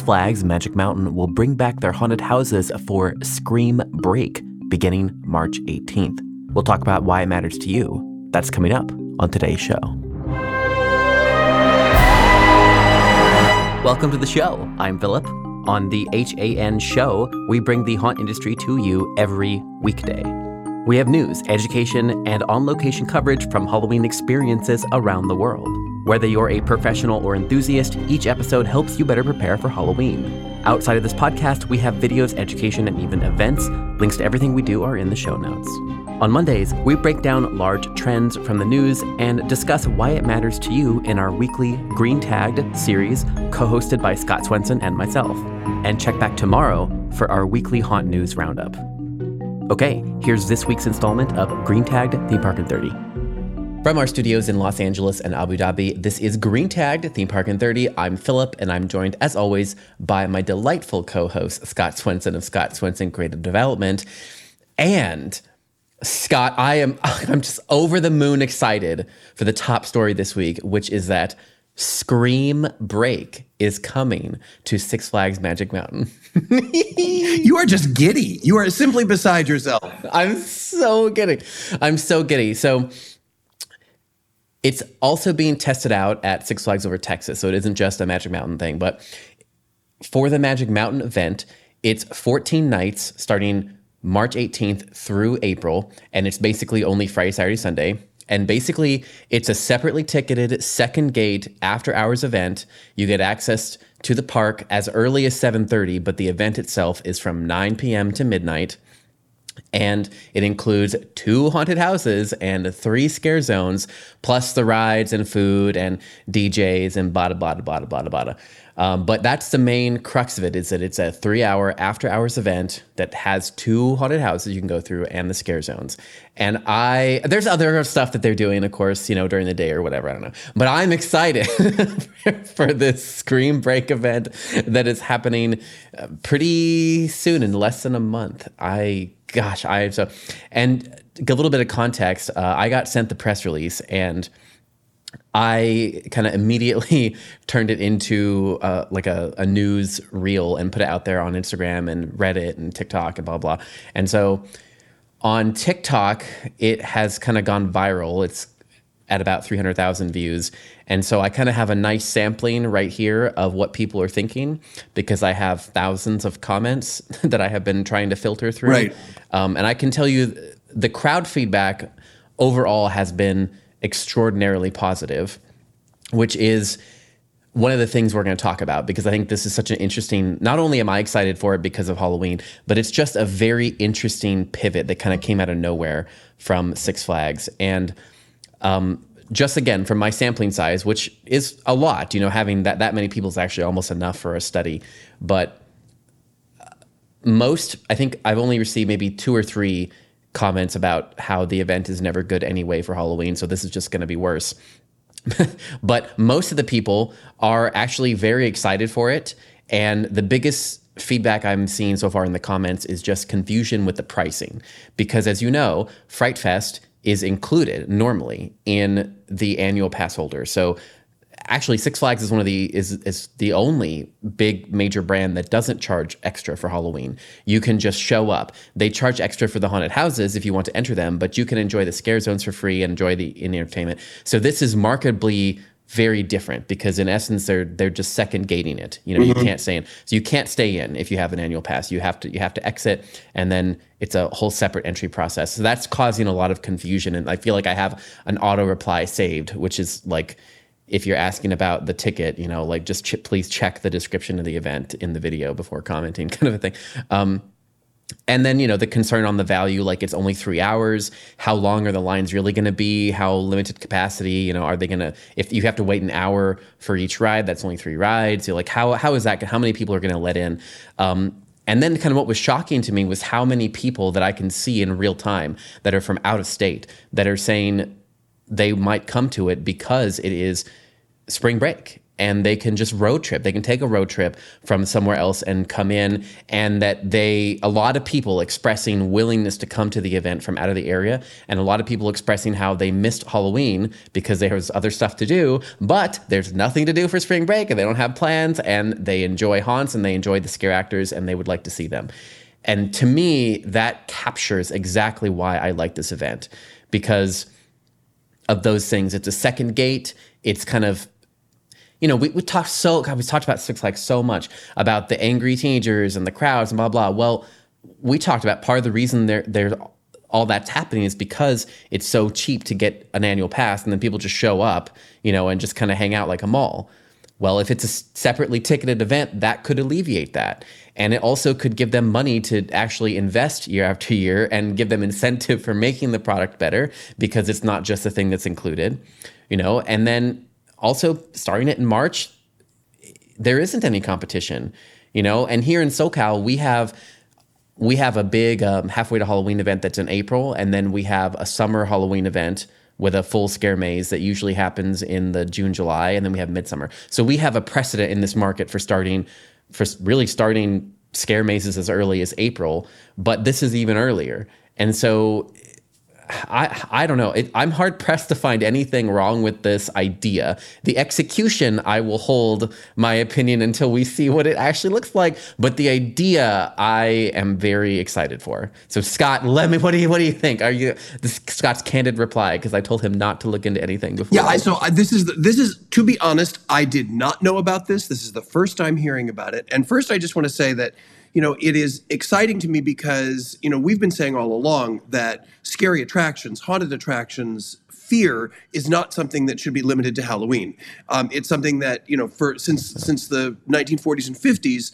Flags Magic Mountain will bring back their haunted houses for Scream Break beginning March 18th. We'll talk about why it matters to you. That's coming up on today's show. Welcome to the show. I'm Philip. On the HAN show, we bring the haunt industry to you every weekday. We have news, education, and on location coverage from Halloween experiences around the world. Whether you're a professional or enthusiast, each episode helps you better prepare for Halloween. Outside of this podcast, we have videos, education, and even events. Links to everything we do are in the show notes. On Mondays, we break down large trends from the news and discuss why it matters to you in our weekly Green Tagged series, co hosted by Scott Swenson and myself. And check back tomorrow for our weekly Haunt News Roundup. Okay, here's this week's installment of Green Tagged Theme Park in 30. From our studios in Los Angeles and Abu Dhabi, this is Green Tagged Theme Park in 30. I'm Philip, and I'm joined, as always, by my delightful co host, Scott Swenson of Scott Swenson Creative Development. And Scott, I am I'm just over the moon excited for the top story this week, which is that Scream Break is coming to Six Flags Magic Mountain. you are just giddy. You are simply beside yourself. I'm so giddy. I'm so giddy. So it's also being tested out at Six Flags over Texas. So it isn't just a Magic Mountain thing, but for the Magic Mountain event, it's 14 nights starting March 18th through April, and it's basically only Friday, Saturday, Sunday. And basically, it's a separately ticketed second gate after hours event. You get access to the park as early as 7:30, but the event itself is from 9 p.m. to midnight. And it includes two haunted houses and three scare zones, plus the rides and food and DJs and bada bada bada bada bada. Um, but that's the main crux of it is that it's a three hour after hours event that has two haunted houses you can go through and the scare zones. And I, there's other stuff that they're doing, of course, you know, during the day or whatever. I don't know. But I'm excited for this Scream Break event that is happening uh, pretty soon in less than a month. I, gosh, I, so, and a little bit of context, uh, I got sent the press release and I kind of immediately turned it into uh, like a, a, news reel and put it out there on Instagram and Reddit and TikTok and blah blah. And so on TikTok, it has kind of gone viral. It's at about 300,000 views. And so I kind of have a nice sampling right here of what people are thinking because I have thousands of comments that I have been trying to filter through. Right. Um, and I can tell you the crowd feedback overall has been extraordinarily positive, which is one of the things we're going to talk about because I think this is such an interesting. Not only am I excited for it because of Halloween, but it's just a very interesting pivot that kind of came out of nowhere from Six Flags. And um, just again, from my sampling size, which is a lot, you know, having that that many people is actually almost enough for a study. But uh, most, I think I've only received maybe two or three comments about how the event is never good anyway for Halloween, so this is just going to be worse. but most of the people are actually very excited for it. And the biggest feedback I'm seeing so far in the comments is just confusion with the pricing. Because as you know, Fright Fest is included normally in the annual pass holder. So actually Six Flags is one of the is is the only big major brand that doesn't charge extra for Halloween. You can just show up. They charge extra for the haunted houses if you want to enter them, but you can enjoy the scare zones for free and enjoy the in entertainment. So this is markedly very different because in essence they're they're just second gating it. You know, mm-hmm. you can't stay in. So you can't stay in if you have an annual pass. You have to you have to exit and then it's a whole separate entry process. So that's causing a lot of confusion and I feel like I have an auto reply saved, which is like if you're asking about the ticket, you know, like just ch- please check the description of the event in the video before commenting, kind of a thing. Um, and then you know the concern on the value like it's only three hours. How long are the lines really going to be? How limited capacity you know are they going to if you have to wait an hour for each ride that's only three rides. You're like how, how is that how many people are going to let in? Um, and then kind of what was shocking to me was how many people that i can see in real time that are from out of state that are saying they might come to it because it is spring break and they can just road trip. They can take a road trip from somewhere else and come in, and that they, a lot of people expressing willingness to come to the event from out of the area, and a lot of people expressing how they missed Halloween because there was other stuff to do, but there's nothing to do for spring break and they don't have plans, and they enjoy haunts and they enjoy the scare actors and they would like to see them. And to me, that captures exactly why I like this event because of those things. It's a second gate. It's kind of you know, we, we talked so God, we talked about Six Flags so much about the angry teenagers and the crowds and blah blah. Well, we talked about part of the reason there there's all that's happening is because it's so cheap to get an annual pass and then people just show up, you know, and just kind of hang out like a mall. Well, if it's a separately ticketed event, that could alleviate that. And it also could give them money to actually invest year after year and give them incentive for making the product better because it's not just a thing that's included, you know, and then also starting it in March, there isn't any competition, you know. And here in SoCal, we have we have a big um, halfway to Halloween event that's in April, and then we have a summer Halloween event with a full scare maze that usually happens in the June July, and then we have midsummer. So we have a precedent in this market for starting for really starting scare mazes as early as April, but this is even earlier. And so I I don't know. It, I'm hard pressed to find anything wrong with this idea. The execution, I will hold my opinion until we see what it actually looks like. But the idea, I am very excited for. So Scott, let me. What do you What do you think? Are you this Scott's candid reply? Because I told him not to look into anything before. Yeah. I, so this is this is to be honest, I did not know about this. This is the first time hearing about it. And first, I just want to say that you know, it is exciting to me because, you know, we've been saying all along that scary attractions, haunted attractions, fear is not something that should be limited to Halloween. Um, it's something that, you know, for since since the 1940s and 50s,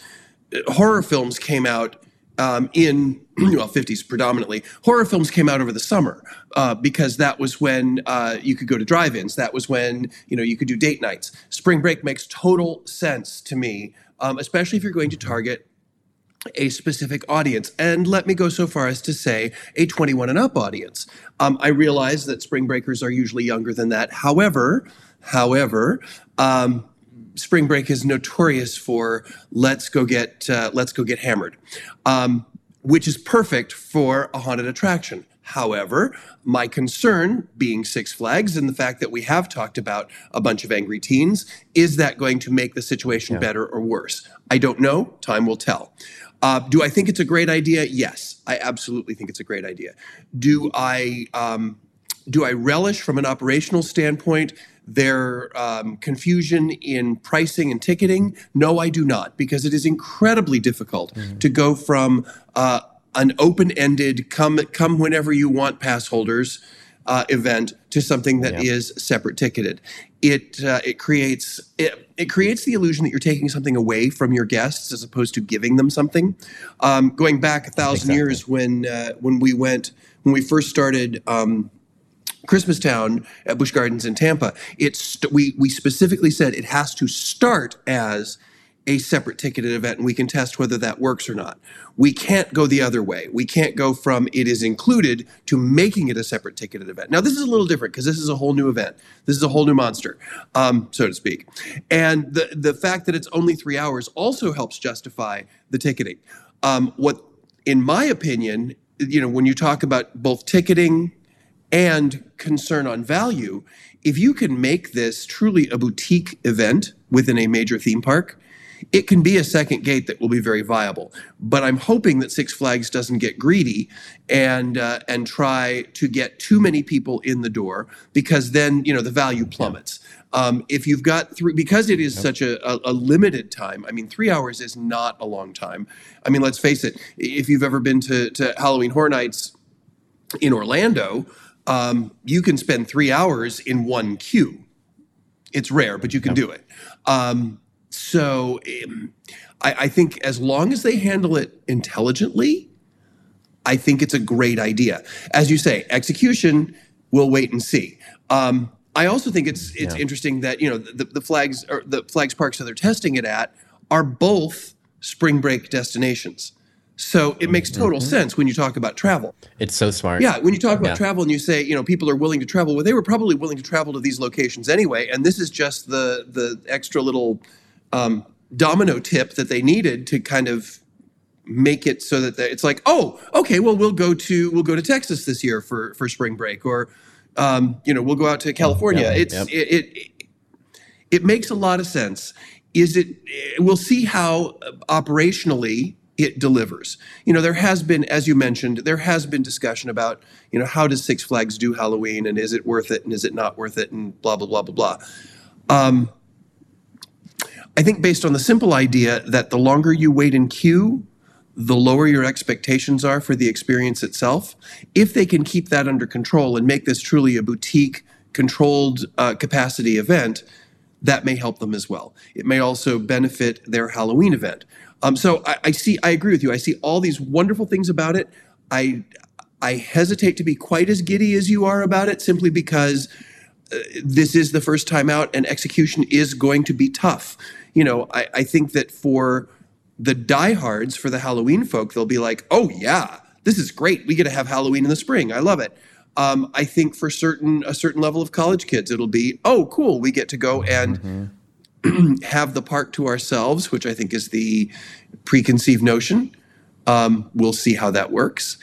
uh, horror films came out um, in well 50s predominantly. Horror films came out over the summer uh, because that was when uh, you could go to drive-ins. That was when you know you could do date nights. Spring break makes total sense to me um, especially if you're going to target a specific audience. And let me go so far as to say a 21 and up audience. Um, I realize that spring breakers are usually younger than that. However, however, um, spring break is notorious for let's go get uh, let's go get hammered, um, which is perfect for a haunted attraction. However, my concern being Six Flags and the fact that we have talked about a bunch of angry teens, is that going to make the situation yeah. better or worse? I don't know. Time will tell. Uh, do I think it's a great idea? Yes, I absolutely think it's a great idea. Do I um, do I relish from an operational standpoint their um, confusion in pricing and ticketing? No, I do not, because it is incredibly difficult mm-hmm. to go from uh, an open-ended come come whenever you want pass holders uh, event to something that yeah. is separate ticketed. It uh, it creates it, it creates the illusion that you're taking something away from your guests as opposed to giving them something. Um, going back a thousand exactly. years when uh, when we went when we first started. Um, Christmas Town at Busch Gardens in Tampa. It's we we specifically said it has to start as a separate ticketed event and we can test whether that works or not. We can't go the other way. We can't go from it is included to making it a separate ticketed event. Now, this is a little different because this is a whole new event. This is a whole new monster, um, so to speak. And the, the fact that it's only three hours also helps justify the ticketing. Um, what, in my opinion, you know, when you talk about both ticketing and concern on value, if you can make this truly a boutique event within a major theme park, it can be a second gate that will be very viable. But I'm hoping that Six Flags doesn't get greedy and uh, and try to get too many people in the door because then you know the value plummets. Um, if you've got three, because it is yep. such a, a, a, limited time. I mean, three hours is not a long time. I mean, let's face it. If you've ever been to, to Halloween Horror Nights in Orlando, um, you can spend three hours in one queue. It's rare, but you can yep. do it. Um, so um, I, I think as long as they handle it intelligently, I think it's a great idea. As you say, execution, we'll wait and see. Um, I also think it's it's yeah. interesting that you know the, the flags or the flags parks that they're testing it at are both spring break destinations. So it makes total sense when you talk about travel. It's so smart. Yeah, when you talk about Yeah. travel and you say, you know, people are willing to travel, well, they were probably willing to travel to these locations anyway, and this is just the the extra little um, domino tip that they needed to kind of make it so that it's like, oh, okay, well, we'll go to we'll go to Texas this year for for spring break, or um, you know, we'll go out to California. Yep, it's yep. it, it it makes a lot of sense. Is it? We'll see how operationally it delivers. You know, there has been, as you mentioned, there has been discussion about, you know, how does Six Flags do Halloween, and is it worth it, and is it not worth it, and blah blah blah blah blah. Um, I think based on the simple idea that the longer you wait in queue, the lower your expectations are for the experience itself. If they can keep that under control and make this truly a boutique, controlled uh, capacity event, that may help them as well. It may also benefit their Halloween event. Um, so I, I see, I agree with you. I see all these wonderful things about it. I, I hesitate to be quite as giddy as you are about it, simply because this is the first time out, and execution is going to be tough. You know, I, I think that for the diehards, for the Halloween folk, they'll be like, "Oh yeah, this is great. We get to have Halloween in the spring. I love it." Um, I think for certain a certain level of college kids, it'll be, "Oh, cool. We get to go and." have the park to ourselves, which I think is the preconceived notion. Um, we'll see how that works.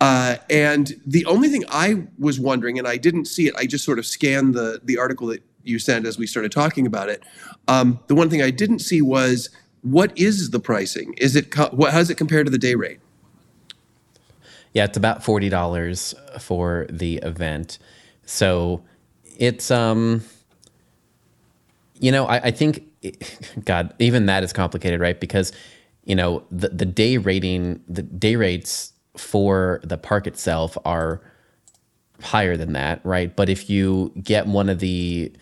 Uh, and the only thing I was wondering, and I didn't see it, I just sort of scanned the the article that you sent as we started talking about it. Um, the one thing I didn't see was what is the pricing? Is it co- what? How does it compare to the day rate? Yeah, it's about forty dollars for the event. So it's um you know, I, I think God, even that is complicated, right? Because, you know, the, the day rating the day rates for the park itself are higher than that, right? But if you get one of the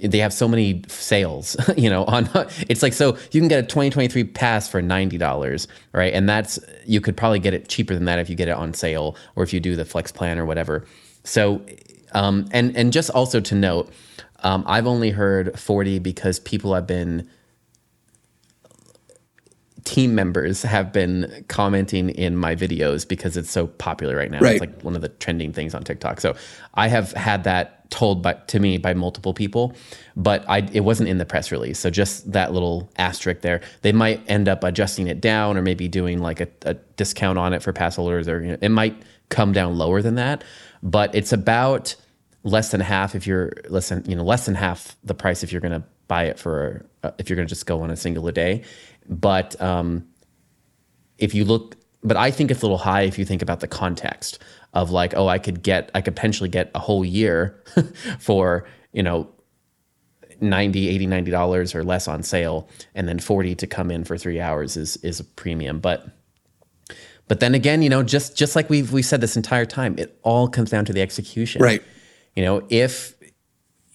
they have so many sales, you know, on it's like so you can get a 2023 pass for $90, right? And that's you could probably get it cheaper than that if you get it on sale or if you do the flex plan or whatever. So um and and just also to note, um, I've only heard 40 because people have been team members have been commenting in my videos because it's so popular right now. Right. It's like one of the trending things on TikTok. So I have had that told by, to me by multiple people, but I, it wasn't in the press release. So just that little asterisk there. They might end up adjusting it down or maybe doing like a, a discount on it for pass holders or you know, it might come down lower than that. But it's about less than half if you're less than, you know, less than half the price if you're going to buy it for, uh, if you're going to just go on a single a day. But um, if you look but i think it's a little high if you think about the context of like oh i could get i could potentially get a whole year for you know 90 80 90 dollars or less on sale and then 40 to come in for three hours is is a premium but but then again you know just just like we've we said this entire time it all comes down to the execution Right. you know if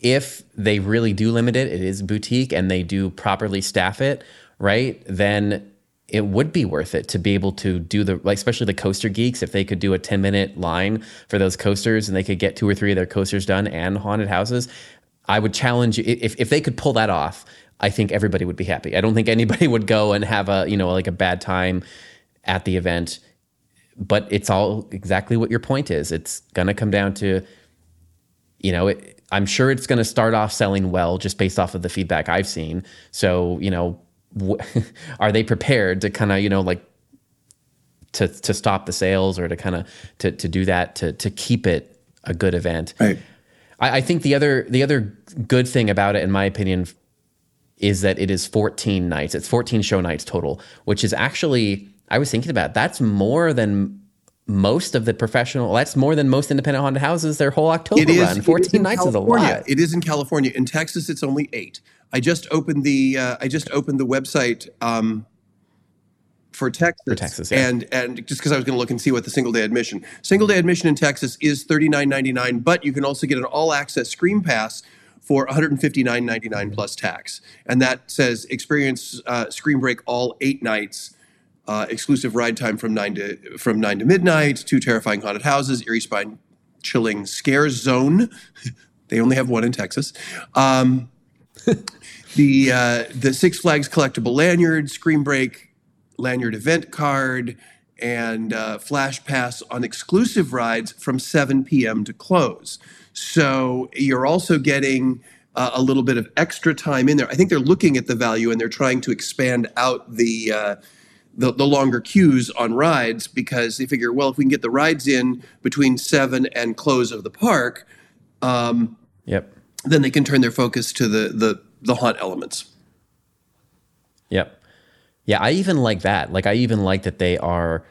if they really do limit it, it is boutique and they do properly staff it, right? Then it would be worth it to be able to do the like especially the coaster geeks if they could do a 10 minute line for those coasters and they could get two or three of their coasters done and haunted houses i would challenge you if, if they could pull that off i think everybody would be happy i don't think anybody would go and have a you know like a bad time at the event but it's all exactly what your point is it's going to come down to you know, it, I'm sure it's going to start off selling well just based off of the feedback I've seen. So, you know, are they prepared to kind of, you know, like to to stop the sales or to kind of to to do that to to keep it a good event? Right. I, I think the other the other good thing about it, in my opinion, is that it is 14 nights. It's 14 show nights total, which is actually I was thinking about that's more than most of the professional. That's more than most independent haunted houses their whole October It is run. it is 14 in nights is a lot. It is in California. In Texas, it's only eight. I just opened the uh, I just opened the website um, for Texas. For Texas, yeah. and and just because I was going to look and see what the single day admission single day admission in Texas is thirty nine ninety nine, but you can also get an all access Scream Pass for one hundred fifty nine ninety nine plus tax, and that says experience uh, Scream Break all eight nights. Uh, exclusive ride time from nine to from nine to midnight. Two terrifying haunted houses, eerie spine chilling scare zone. they only have one in Texas. Um, the uh, the Six Flags collectible lanyard, Scream Break lanyard event card, and uh, flash pass on exclusive rides from 7 p.m. to close. So you're also getting uh, a little bit of extra time in there. I think they're looking at the value and they're trying to expand out the, uh, the the longer queues on rides because they figure, well, if we can get the rides in between seven and close of the park, um, Yep. Then they can turn their focus to the the the haunt elements. Yep. Yeah, I even like that. Like I even like that they are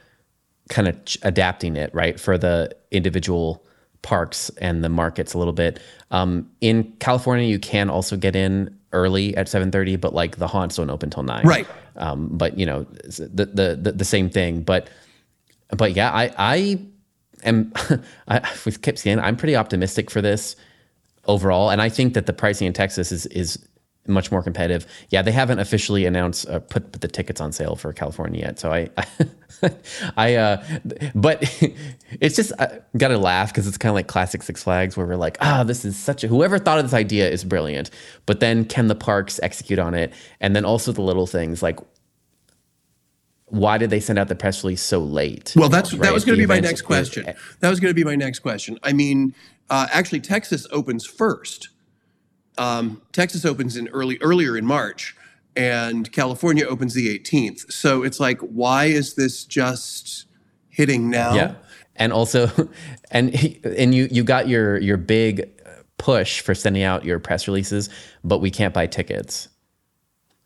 kind of ch- adapting it, right, for the individual parks and the markets a little bit. Um, in California, you can also get in early at 7:30, but like the haunts don't open till 9. Right. Um, but you know, the, the the the same thing, but but yeah, I I am I with kept saying I'm pretty optimistic for this overall, and I think that the pricing in Texas is is much more competitive. Yeah, they haven't officially announced uh, put, put the tickets on sale for California yet, so I I uh, but it's just I gotta laugh because it's kind of like classic Six Flags where we're like, ah, this is such a whoever thought of this idea is brilliant, but then can the parks execute on it, and then also the little things like why did they send out the press release so late? Well, that's that was going to be my next question. That was going to be my next question. I mean, uh, actually, Texas opens first. Um, Texas opens in early earlier in March, and California opens the 18th. So it's like, why is this just hitting now? Yeah, and also, and and you you got your your big push for sending out your press releases, but we can't buy tickets.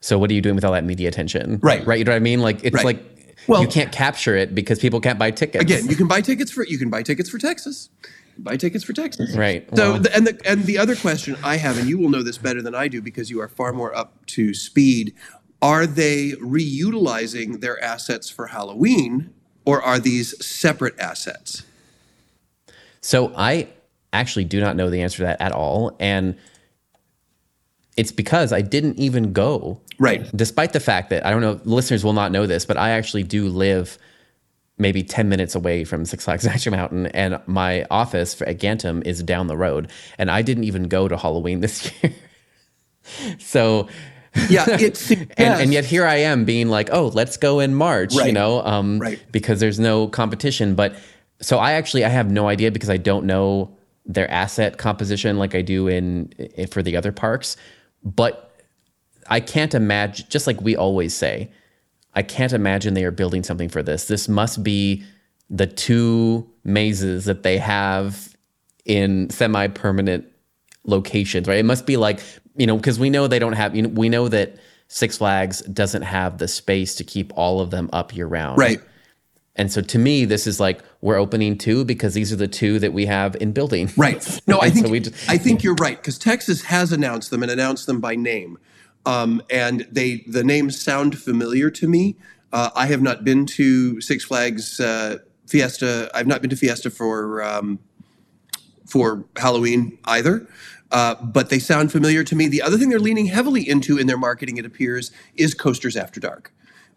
So what are you doing with all that media attention? Right. right. You know what I mean? Like it's Right. like Well- you can't capture it because people can't buy tickets. Again, you can buy tickets for you can buy tickets for Texas. Buy tickets for Texas. Right. So, Well- the, and the and the other question I have, and you will know this better than I do because you are far more up to speed. Are they reutilizing their assets for Halloween, or are these separate assets? So I actually do not know the answer to that at all, and it's because I didn't even go. Right. Despite the fact that I don't know, listeners will not know this, but I actually do live maybe 10 minutes away from Six Flags Magic Mountain, and my office for, at Gantum is down the road, and I didn't even go to Halloween this year. so, Yeah, it's and, and yet here I am being like, oh, let's go in March, you know, um, Right. because there's no competition. But so I actually I have no idea because I don't know their asset composition like I do in, in for the other parks. But I can't imagine, just like we always say, I can't imagine they are building something for this. This must be the two mazes that they have in semi-permanent locations, right? It must be like, you know, because we know they don't have, you know, we know that Six Flags doesn't have the space to keep all of them up year round. right. And so to me, this is like we're opening two because these are the two that we have in building. Right. No, I so think we just- I think you're right because Texas has announced them and announced them by name, um, and they the names sound familiar to me. Uh, I have not been to Six Flags uh, Fiesta. I've not been to Fiesta for um, for Halloween either. Uh, but they sound familiar to me. The other thing they're leaning heavily into in their marketing, it appears, is Coasters After Dark,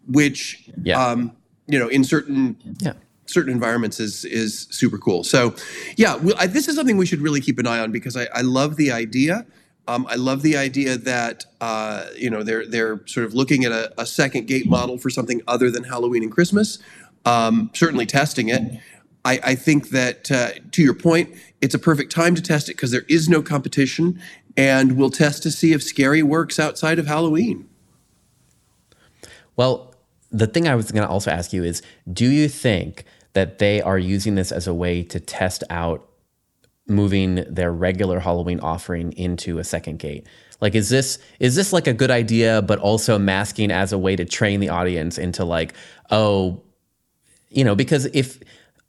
which, Yeah. um, you know, in certain Yeah. certain environments is is super cool. So, yeah, we, I, this is something we should really keep an eye on because I, I love the idea. Um, I love the idea that uh, you know they're they're sort of looking at a, a second gate model for something other than Halloween and Christmas. Um, certainly testing it. I, I think that uh, to your point, it's a perfect time to test it because there is no competition, and we'll test to see if scary works outside of Halloween. Well, the thing I was going to also ask you is do you think that they are using this as a way to test out moving their regular Halloween offering into a second gate? Like is this is this like a good idea but also masking as a way to train the audience into like oh you know because if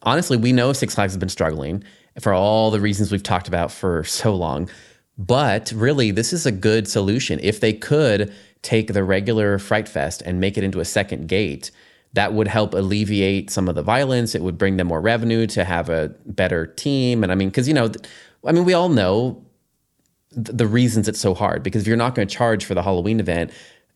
honestly we know Six Flags has been struggling for all the reasons we've talked about for so long but really this is a good solution if they could take the regular Fright Fest and make it into a second gate that would help alleviate some of the violence it would bring them more revenue to have a better team and I mean cuz you know I mean we all know th- the reasons it's so hard because if you're not going to charge for the Halloween event,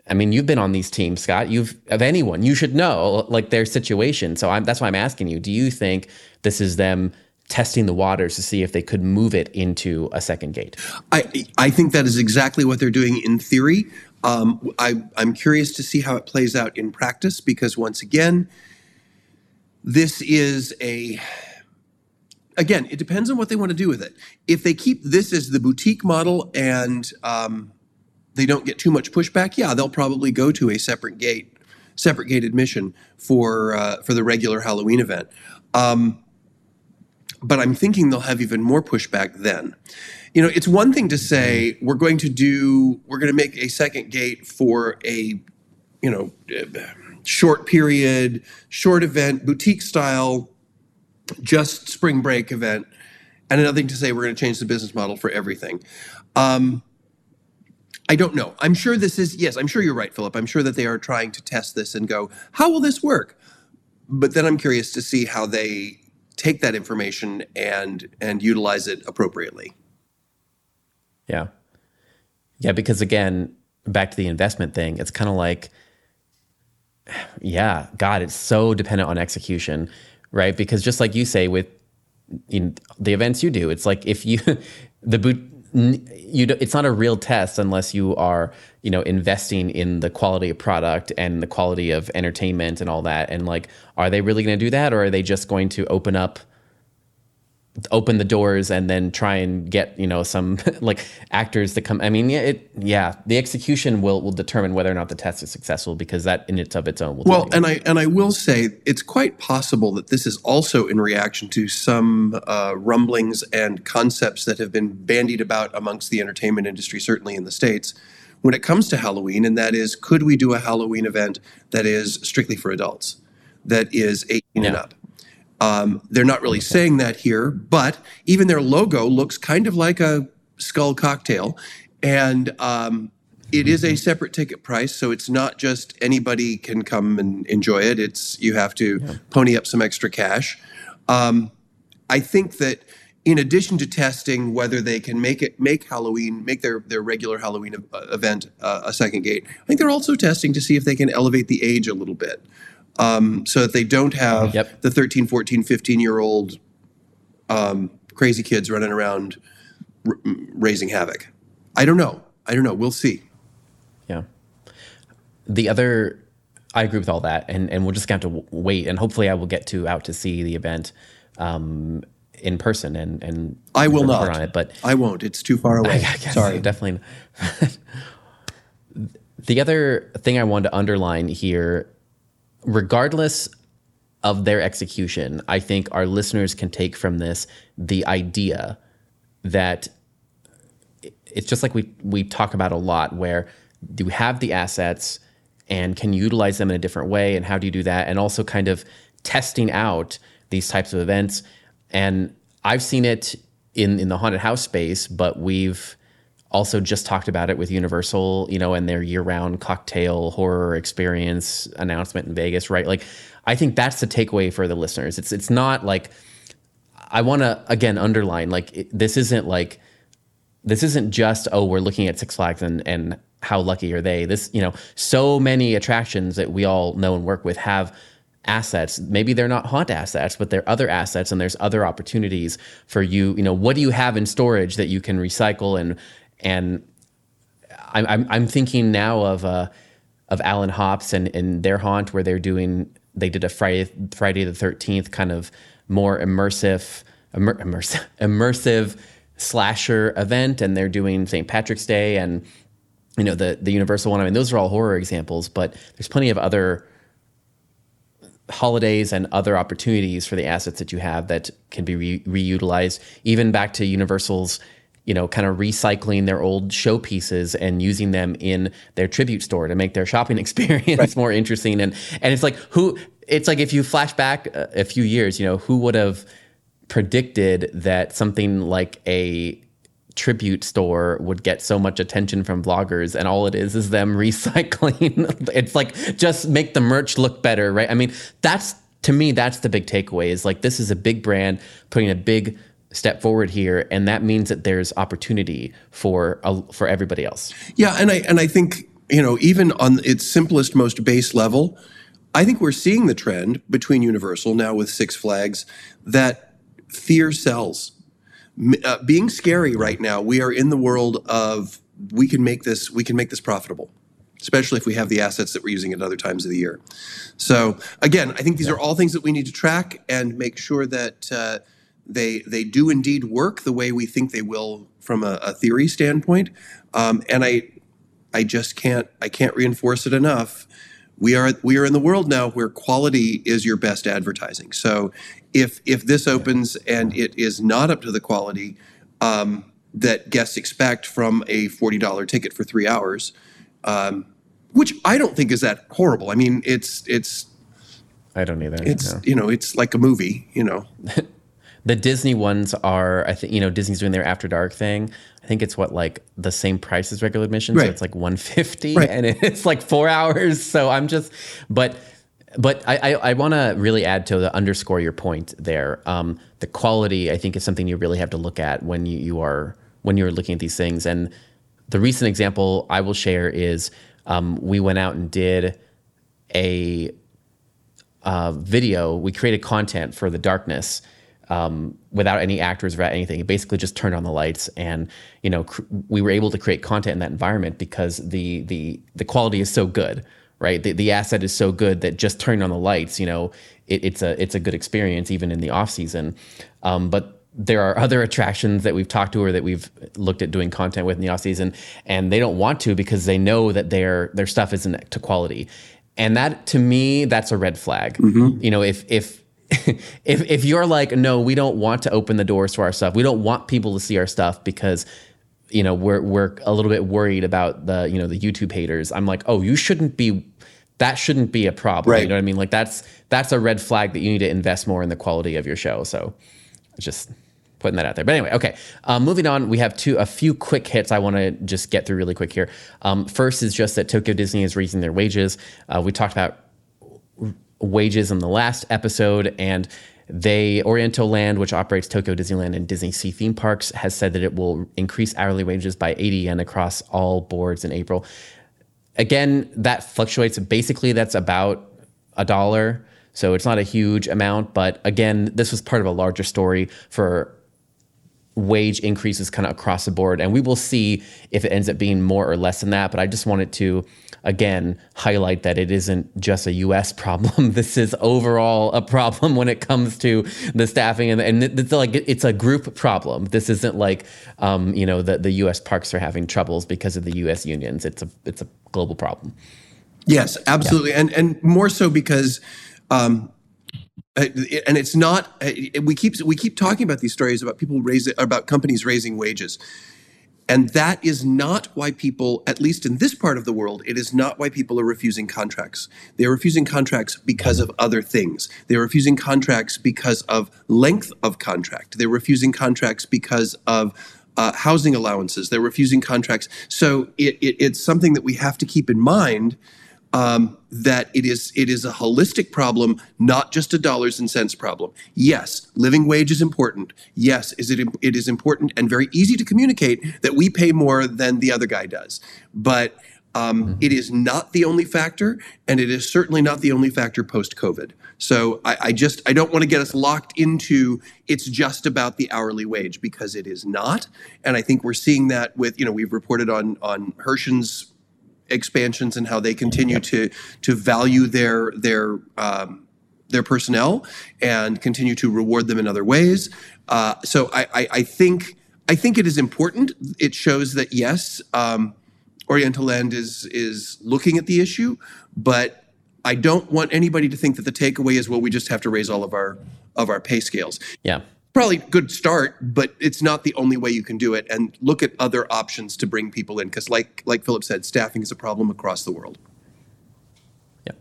I mean, you've been on these teams, Scott. You've of anyone, you should know like their situation. So I'm, that's why I'm asking you: Do you think this is them testing the waters to see if they could move it into a second gate. I I think that is exactly what they're doing in theory. Um, I, I'm curious to see how it plays out in practice because once again, this is a again, it depends on what they want to do with it. If they keep this as the boutique model and um, they don't get too much pushback, yeah, they'll probably go to a separate gate, separate gate admission for uh, for the regular Halloween event. Um, but I'm thinking they'll have even more pushback then. You know, it's one thing to say we're going to do, we're going to make a second gate for a, you know, short period, short event, boutique style, just spring break event, and another thing to say we're going to change the business model for everything. Um, I don't know. I'm sure this is, yes, I'm sure you're right, Philip. I'm sure that they are trying to test this and go, how will this work? But then I'm curious to see how they take that information and and utilize it appropriately. Yeah. Yeah, because again, back to the investment thing, it's kind of like yeah, God, it's so dependent on execution, right? Because just like you say with in the events you do, it's like if you the boot you it's not a real test unless you are you know investing in the quality of product and the quality of entertainment and all that. And like are they really going to do that or are they just going to open up open the doors and then try and get you know some like actors to come. I mean yeah it yeah the execution will will determine whether or not the test is successful because that in its of its own will well and i and i will say it's quite possible that this is also in reaction to some uh, rumblings and concepts that have been bandied about amongst the entertainment industry certainly in the states when it comes to halloween and that is could we do a halloween event that is strictly for adults that is 18 yeah. and up um, they're not really saying that here, but even their logo looks kind of like a skull cocktail. And um, it is a mm-hmm. separate ticket price, so it's not just anybody can come and enjoy it. It's you have to yeah. pony up some extra cash. Um, I think that in addition to testing whether they can make it make Halloween make their their regular Halloween event uh, a second gate, I think they're also testing to see if they can elevate the age a little bit um, so that they don't have yep. the 13, 14, 15 year old um, crazy kids running around r- raising havoc. I don't know. I don't know. We'll see. Yeah. The other, I agree with all that, and and we'll just have to wait, and hopefully, I will get to out to see the event um, in person, and and I will not on it, but I won't. It's too far away. Sorry, definitely. the other thing I wanted to underline here regardless of their execution, I think our listeners can take from this the idea that it's just like we we talk about a lot where do we have the assets and can you utilize them in a different way and how do you do that? And also kind of testing out these types of events. And I've seen it in in the haunted house space but we've also just talked about it with Universal, you know, and their year-round cocktail horror experience announcement in Vegas, right? Like I think that's the takeaway for the listeners. It's it's not like I want to again underline like it, this isn't like this isn't just oh we're looking at Six Flags and and how lucky are they? This, you know, so many attractions that we all know and work with have assets. Maybe they're not haunt assets, but they're other assets and there's other opportunities for you. You know, what do you have in storage that you can recycle and and I'm I'm, thinking now of uh, of Allen Hops and and their haunt where they're doing they did a Friday Friday the Thirteenth kind of more immersive immer, immersive immersive slasher event, and they're doing St. Patrick's Day and you know the the Universal one. I mean, those are all horror examples, but there's plenty of other holidays and other opportunities for the assets that you have that can be re- reutilized. Even back to Universal's you know, kind of recycling their old showpieces and using them in their tribute store to make their shopping experience right. more interesting. And and it's like who it's like if you flash back a, few years, you know, who would have predicted that something like a tribute store would get so much attention from vloggers and all it is is them recycling it's like just make the merch look better right i mean that's to me that's the big takeaway is like this is a big brand putting a big step forward here, and that means that there's opportunity for uh, for everybody else. Yeah, and I and I think you know even on its simplest, most base level, I think we're seeing the trend between Universal now with Six Flags that fear sells. Uh, being scary right now, we are in the world of we can make this we can make this profitable, especially if we have the assets that we're using at other times of the year. So again, I think these are all things that we need to track and make sure that uh, they they do indeed work the way we think they will from a, a theory standpoint. Um, and I I just can't I can't reinforce it enough. We are we are in the world now where quality is your best advertising. So if if this opens and it is not up to the quality um, that guests expect from a forty dollar ticket for three hours, um, which I don't think is that horrible. I mean, it's it's I don't either. it's no. you know it's like a movie. You know, The Disney ones are, I think, you know, Disney's doing their After Dark thing. I think it's what like the same price as regular admission, so it's like one fifty, Right. and it's like four hours. So I'm just, but, but I I, I want to really add to the underscore your point there. Um, the quality, I think, is something you really have to look at when you you are when you're looking at these things. And the recent example I will share is um, we went out and did a uh, video, we created content for the darkness um, without any actors, without anything. It basically just turned on the lights, and you know, cr- we were able to create content in that environment because the the the quality is so good, right? The the asset is so good that just turning on the lights, you know, it, it's a it's a good experience even in the off season. Um, but there are other attractions that we've talked to or that we've looked at doing content with in the off season, and they don't want to because they know that their their stuff isn't to quality. And that to me, that's a red flag. You know, if if if if you're like, no, we don't want to open the doors to our stuff. We don't want people to see our stuff because you know we're we're a little bit worried about the you know the YouTube haters. I'm like, oh, you shouldn't be. That shouldn't be a problem. Right. You know what I mean? Like that's that's a red flag that you need to invest more in the quality of your show. So just putting that out there. But anyway, okay. Um, moving on, we have two a few quick hits I want to just get through really quick here. Um, first is just that Tokyo Disney is raising their wages. Uh, we talked about wages in the last episode, and they Oriental Land, which operates Tokyo Disneyland and DisneySea theme parks, has said that it will increase hourly wages by 80 yen across all boards in April. Again, that fluctuates. Basically, that's about a dollar. So it's not a huge amount, but again, this was part of a larger story for wage increases kind of across the board. And we will see if it ends up being more or less than that. But I just wanted to, again, highlight that it isn't just a US problem. this is overall a problem when it comes to the staffing. And, and it's like it's a group problem. This isn't like, um, you know, the, the US parks are having troubles because of the US unions. It's a, it's a global problem. Yes, absolutely, and and more so because, um, and it's not. uh, We keep we keep talking about these stories about people raising about companies raising wages, and that is not why people, at least in this part of the world, it is not why people are refusing contracts. They are refusing contracts because of other things. They are refusing contracts because of length of contract. They're refusing contracts because of uh, housing allowances. They're refusing contracts. So it, it, it's something that we have to keep in mind um, that it is it is a holistic problem, not just a dollars and cents problem. Yes, living wage is important. Yes, is it it is important and very easy to communicate that we pay more than the other guy does, but. Um, it is not the only factor, and it is certainly not the only factor post COVID. So I, I just I don't want to get us locked into it's just about the hourly wage because it is not, and I think we're seeing that with you know we've reported on on Hershen's expansions and how they continue to to value their their um, their personnel and continue to reward them in other ways. Uh, so I, I, I think I think it is important. It shows that yes, um, Oriental Land is is looking at the issue, but I don't want anybody to think that the takeaway is well we just have to raise all of our of our pay scales Yeah. Probably good start, but it's not the only way you can do it. And look at other options to bring people in, because like like Philip said, staffing is a problem across the world. Yep.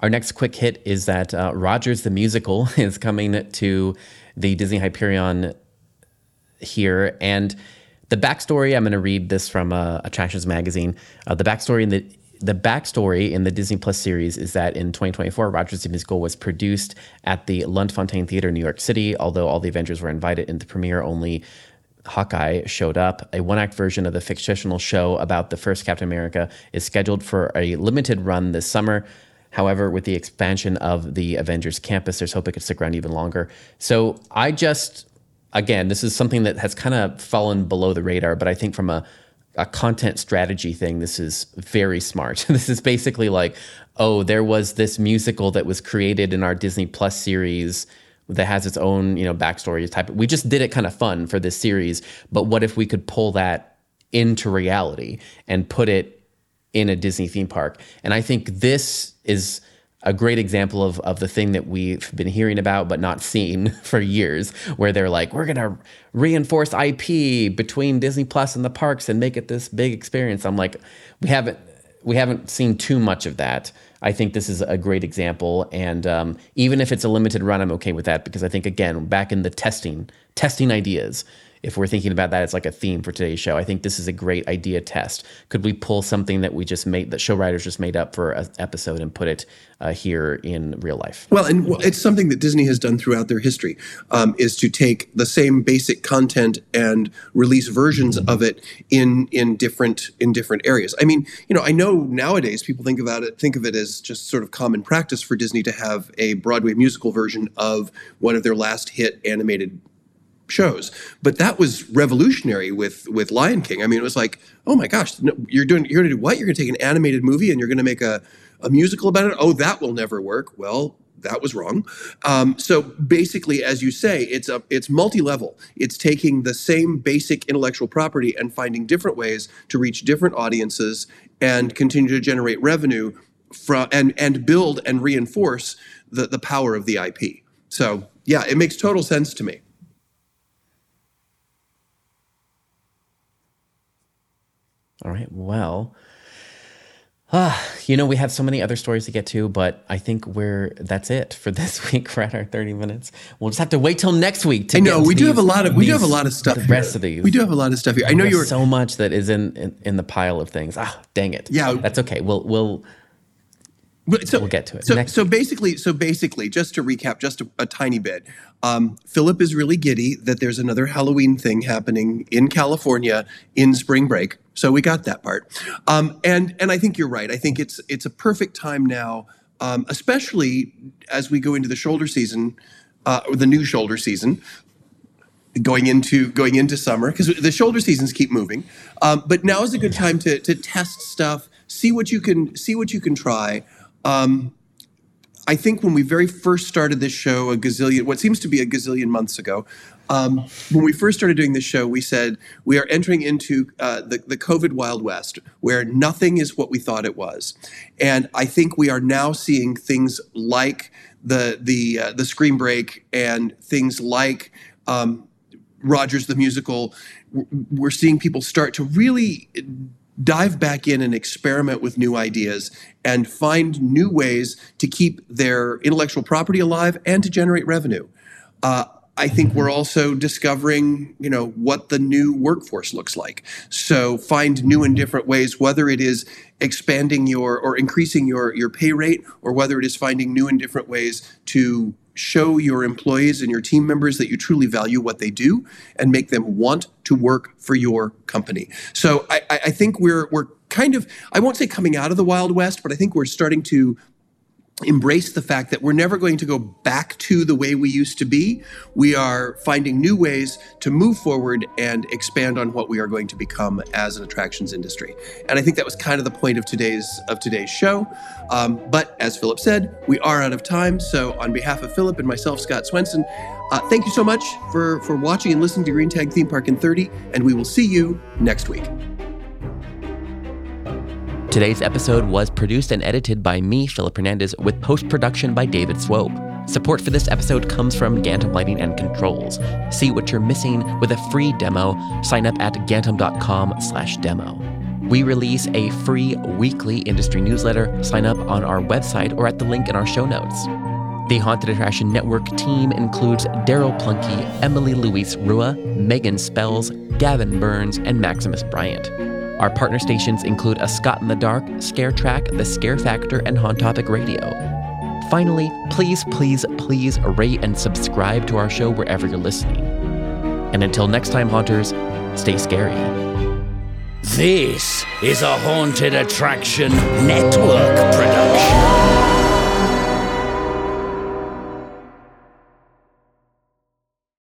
Our next quick hit is that uh, Rogers the Musical is coming to the Disney Hyperion here. And the backstory, I'm going to read this from uh, Attractions Magazine. Uh, the backstory in the the backstory in the Disney Plus series is that in 2024, Rogers the Musical was produced at the Lunt-Fontanne Theater in New York City. Although all the Avengers were invited in the premiere, only Hawkeye showed up. A one act version of the fictional show about the first Captain America is scheduled for a limited run this summer. However, with the expansion of the Avengers campus, there's hope it could stick around even longer. So I just, again, this is something that has kind of fallen below the radar, but I think from a a content strategy thing, this is very smart. this is basically like, oh, there was this musical that was created in our Disney Plus series that has its own, you know, backstory type. We just did it kind of fun for this series, but what if we could pull that into reality and put it in a Disney theme park? And I think this is a great example of, of the thing that we've been hearing about but not seen for years, where they're like, we're gonna reinforce IP between Disney Plus and the parks and make it this big experience. I'm like, we haven't we haven't seen too much of that. I think this is a great example, and um, even if it's a limited run, I'm okay with that because I think again, back in the testing, testing ideas if we're thinking about that as like a theme for today's show, I think this is a great idea test. Could we pull something that we just made, that show writers just made up for an episode and put it uh, here in real life? Well, and it's something that Disney has done throughout their history, um, is to take the same basic content and release versions mm-hmm. of it in in different in different areas. I mean, you know, I know nowadays people think about it, think of it as just sort of common practice for Disney to have a Broadway musical version of one of their last hit animated shows. But that was revolutionary with with Lion King. I mean, it was like, oh my gosh, no, you're doing you're going to do what? You're going to take an animated movie and you're going to make a a musical about it? Oh, that will never work. Well, that was wrong. Um, so basically, as you say, it's a it's multi-level. It's taking the same basic intellectual property and finding different ways to reach different audiences and continue to generate revenue from and and build and reinforce the the power of the IP. So yeah, it makes total sense to me. All right. Well, uh, you know, we have so many other stories to get to, but I think we're that's it for this week. We're at our 30 minutes. We'll just have to wait till next week to I know we do have a lot of we do have a lot of stuff. The rest of these. We do have a lot of stuff here. I know you're so much that is in, in, in the pile of things. Ah, dang it. Yeah. That's okay. We'll we'll so, we'll get to it. So, so basically, so basically, just to recap, just a, a tiny bit, um, Philip is really giddy that there's another Halloween thing happening in California in spring break. So we got that part, um, and and I think you're right. I think it's it's a perfect time now, um, especially as we go into the shoulder season, uh, or the new shoulder season, going into going into summer because the shoulder seasons keep moving. Um, but now is a good time to to test stuff, see what you can see what you can try. Um, I think when we very first started this show, a gazillion, what seems to be a gazillion months ago, um, when we first started doing this show, we said we are entering into uh, the, the COVID Wild West, where nothing is what we thought it was. And I think we are now seeing things like the the uh, the Scream Break and things like um, Rogers the musical. We're seeing people start to really dive back in and experiment with new ideas and find new ways to keep their intellectual property alive and to generate revenue. Uh, I think we're also discovering, you know, what the new workforce looks like. So find new and different ways, whether it is expanding your or increasing your your pay rate, or whether it is finding new and different ways to show your employees and your team members that you truly value what they do and make them want to work for your company. So I, I think we're we're kind of I won't say coming out of the Wild West, but I think we're starting to embrace the fact that we're never going to go back to the way we used to be. We are finding new ways to move forward and expand on what we are going to become as an attractions industry. And I think that was kind of the point of today's of today's show. Um, but as Philip said, we are out of time. So on behalf of Philip and myself, Scott Swenson, uh, thank you so much for for watching and listening to Green Tag Theme Park in 30, and we will see you next week. Today's episode was produced and edited by me, Philip Hernandez, with post production by David Swope. Support for this episode comes from Gantom Lighting and Controls. See what you're missing with a free demo. Sign up at gantom.com/demo. We release a free weekly industry newsletter. Sign up on our website or at the link in our show notes. The Haunted Attraction Network team includes Daryl Plunkey, Emily Louise Rua, Megan Spells, Gavin Burns, and Maximus Bryant. Our partner stations include A Scott in the Dark, Scare Track, The Scare Factor, and Haunt Topic Radio. Finally, please, please, please rate and subscribe to our show wherever you're listening. And until next time, Haunters, stay scary. This is a Haunted Attraction Network